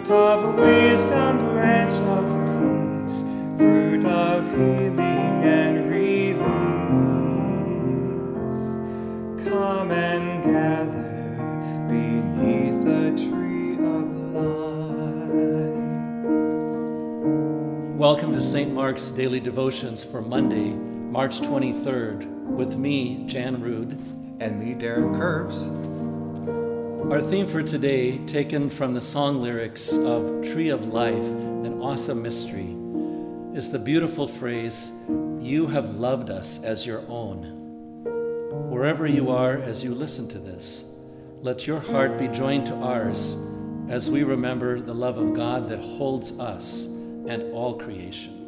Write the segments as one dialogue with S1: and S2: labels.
S1: Root of wisdom, branch of peace, fruit of healing and release. Come and gather beneath the tree of life.
S2: Welcome to St. Mark's Daily Devotions for Monday, March 23rd, with me, Jan Rood.
S3: And me, Darren Curbs.
S2: Our theme for today, taken from the song lyrics of Tree of Life, an awesome mystery, is the beautiful phrase, You have loved us as your own. Wherever you are as you listen to this, let your heart be joined to ours as we remember the love of God that holds us and all creation.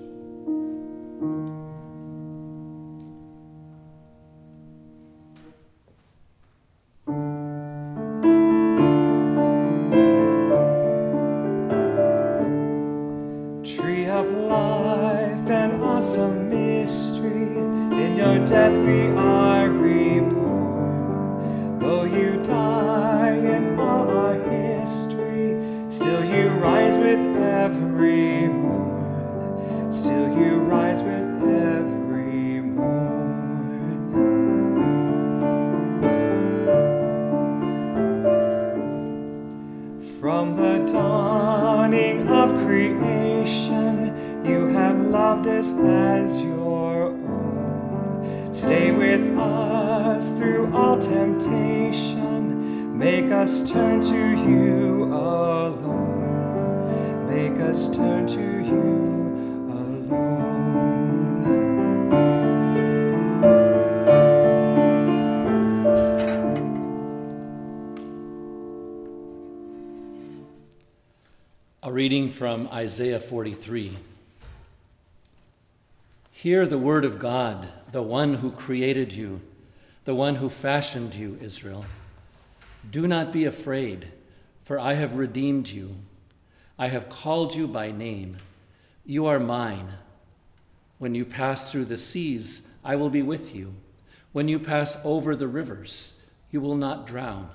S1: Rise with every morn. From the dawning of creation, you have loved us as your own. Stay with us through all temptation. Make us turn to you alone. Make us turn to you
S2: Reading from Isaiah 43. Hear the word of God, the one who created you, the one who fashioned you, Israel. Do not be afraid, for I have redeemed you. I have called you by name. You are mine. When you pass through the seas, I will be with you. When you pass over the rivers, you will not drown.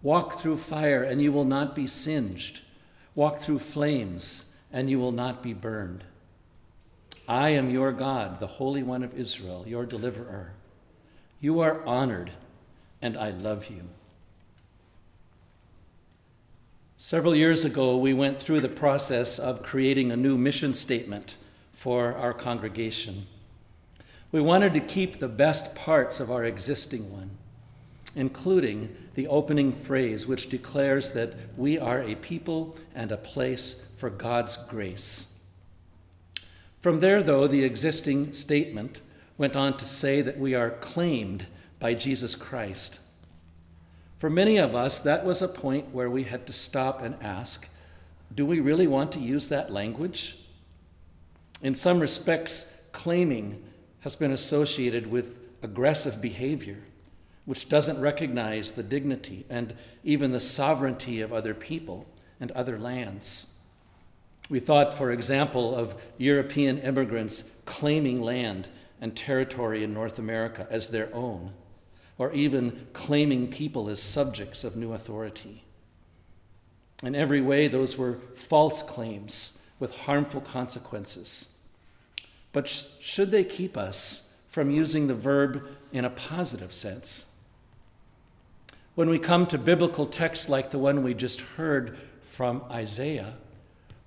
S2: Walk through fire, and you will not be singed. Walk through flames, and you will not be burned. I am your God, the Holy One of Israel, your deliverer. You are honored, and I love you. Several years ago, we went through the process of creating a new mission statement for our congregation. We wanted to keep the best parts of our existing one, including the opening phrase, which declares that we are a people and a place for God's grace. From there, though, the existing statement went on to say that we are claimed by Jesus Christ. For many of us, that was a point where we had to stop and ask do we really want to use that language? In some respects, claiming has been associated with aggressive behavior, which doesn't recognize the dignity and even the sovereignty of other people and other lands. We thought, for example, of European immigrants claiming land and territory in North America as their own, or even claiming people as subjects of new authority. In every way, those were false claims with harmful consequences. But sh- should they keep us from using the verb in a positive sense? When we come to biblical texts like the one we just heard from Isaiah,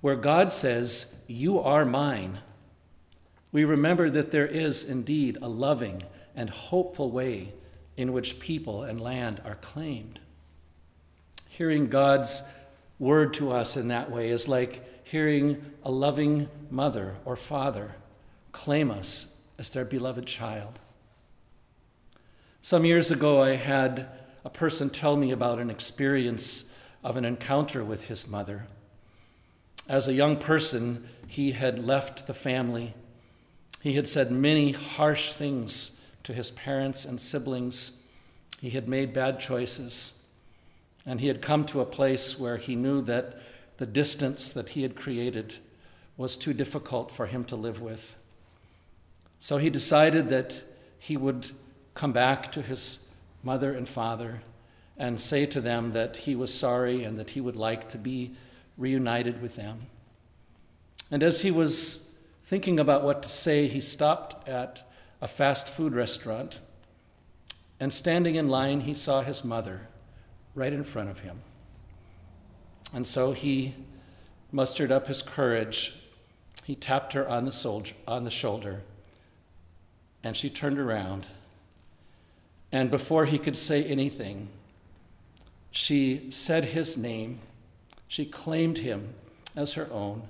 S2: where God says, You are mine, we remember that there is indeed a loving and hopeful way in which people and land are claimed. Hearing God's word to us in that way is like hearing a loving mother or father claim us as their beloved child. Some years ago, I had a person tell me about an experience of an encounter with his mother. As a young person, he had left the family. He had said many harsh things to his parents and siblings. He had made bad choices. And he had come to a place where he knew that the distance that he had created was too difficult for him to live with. So he decided that he would come back to his mother and father and say to them that he was sorry and that he would like to be reunited with them. And as he was thinking about what to say, he stopped at a fast food restaurant. And standing in line, he saw his mother right in front of him. And so he mustered up his courage. He tapped her on the, soldier, on the shoulder, and she turned around. And before he could say anything, she said his name. She claimed him as her own,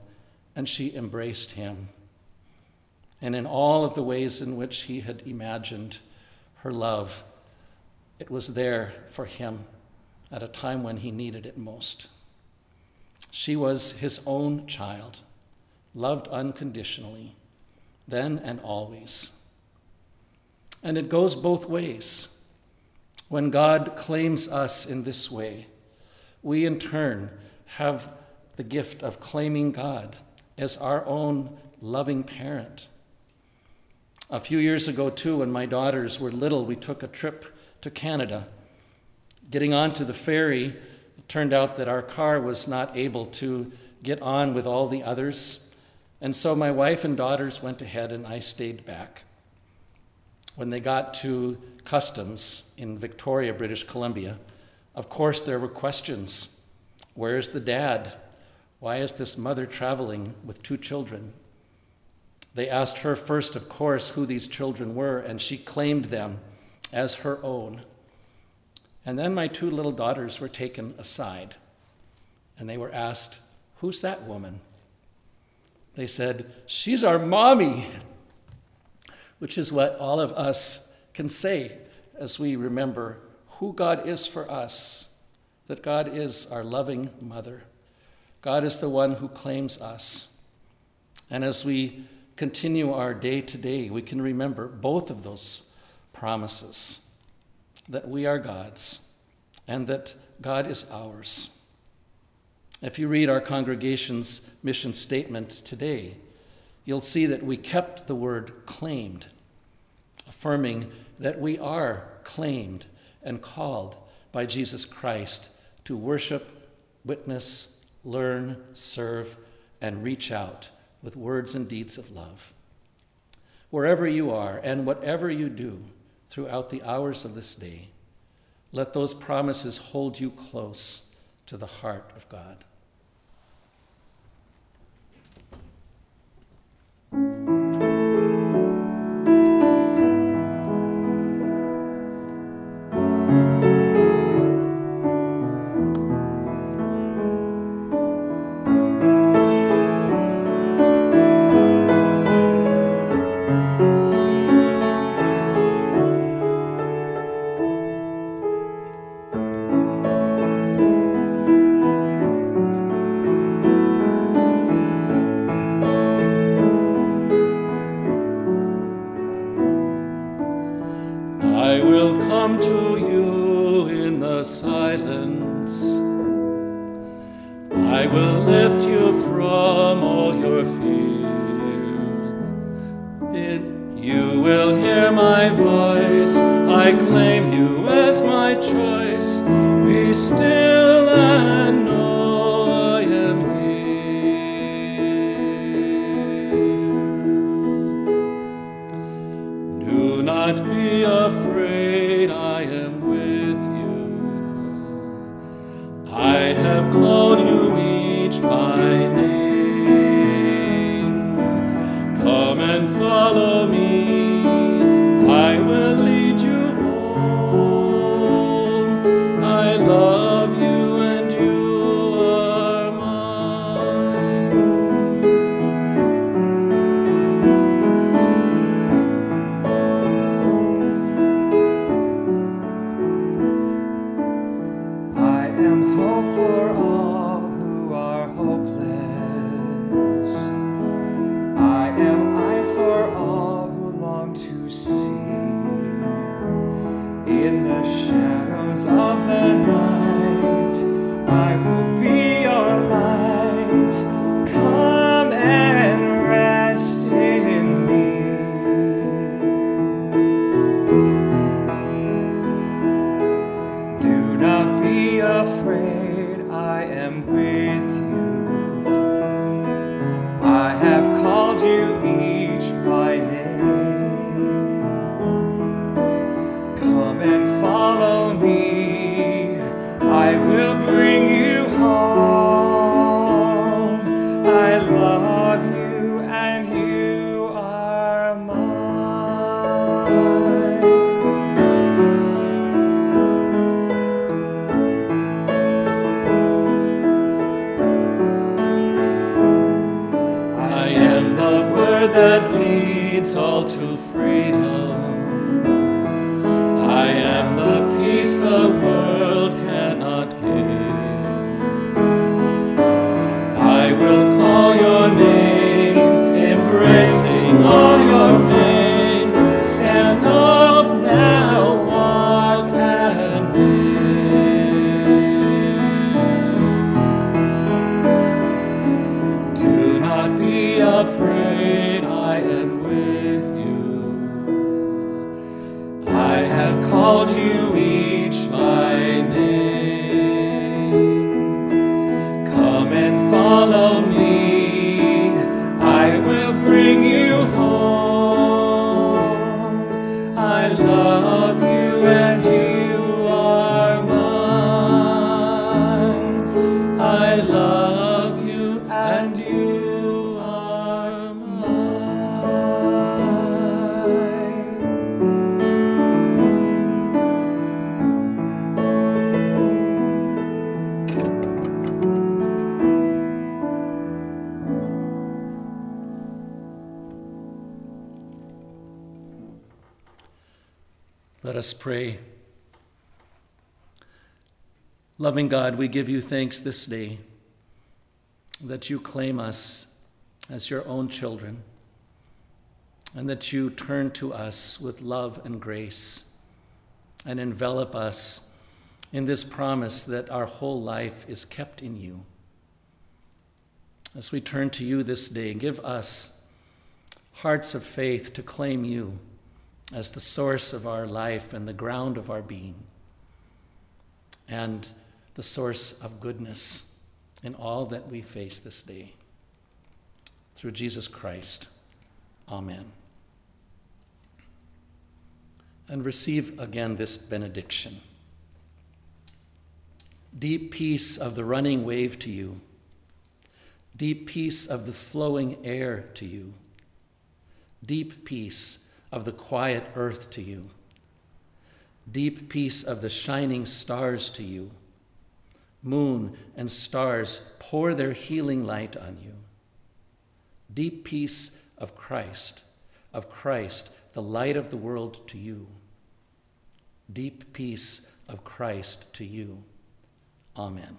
S2: and she embraced him. And in all of the ways in which he had imagined her love, it was there for him at a time when he needed it most. She was his own child, loved unconditionally, then and always. And it goes both ways. When God claims us in this way, we in turn have the gift of claiming God as our own loving parent. A few years ago, too, when my daughters were little, we took a trip to Canada. Getting onto the ferry, it turned out that our car was not able to get on with all the others. And so my wife and daughters went ahead, and I stayed back. When they got to customs in Victoria, British Columbia, of course, there were questions. Where's the dad? Why is this mother traveling with two children? They asked her first, of course, who these children were, and she claimed them as her own. And then my two little daughters were taken aside, and they were asked, Who's that woman? They said, She's our mommy, which is what all of us can say as we remember who God is for us, that God is our loving mother. God is the one who claims us. And as we continue our day to day, we can remember both of those promises that we are God's and that God is ours. If you read our congregation's mission statement today, you'll see that we kept the word claimed, affirming that we are claimed and called by Jesus Christ to worship, witness, learn, serve, and reach out with words and deeds of love. Wherever you are and whatever you do throughout the hours of this day, let those promises hold you close to the heart of God.
S1: You
S2: will hear my voice. I claim you as my choice. Be still. For all all to I have called you each by name. Come and follow us pray. Loving God, we give you thanks this day that you claim us as your own children and that you turn to us with love and grace and envelop us in this promise that our whole life is kept in you. As we turn to you this day, give us hearts of faith to claim you as the source of our life and the ground of our being, and the source of goodness in all that we face this day. Through Jesus Christ. Amen. And receive again this benediction. Deep peace of the running wave to you, deep peace of the flowing air to you, deep peace of the quiet earth to you, deep peace of the shining stars to you. Moon and stars pour their healing light on you. Deep peace of Christ, of Christ, the light of the world to you. Deep peace of Christ to you. Amen.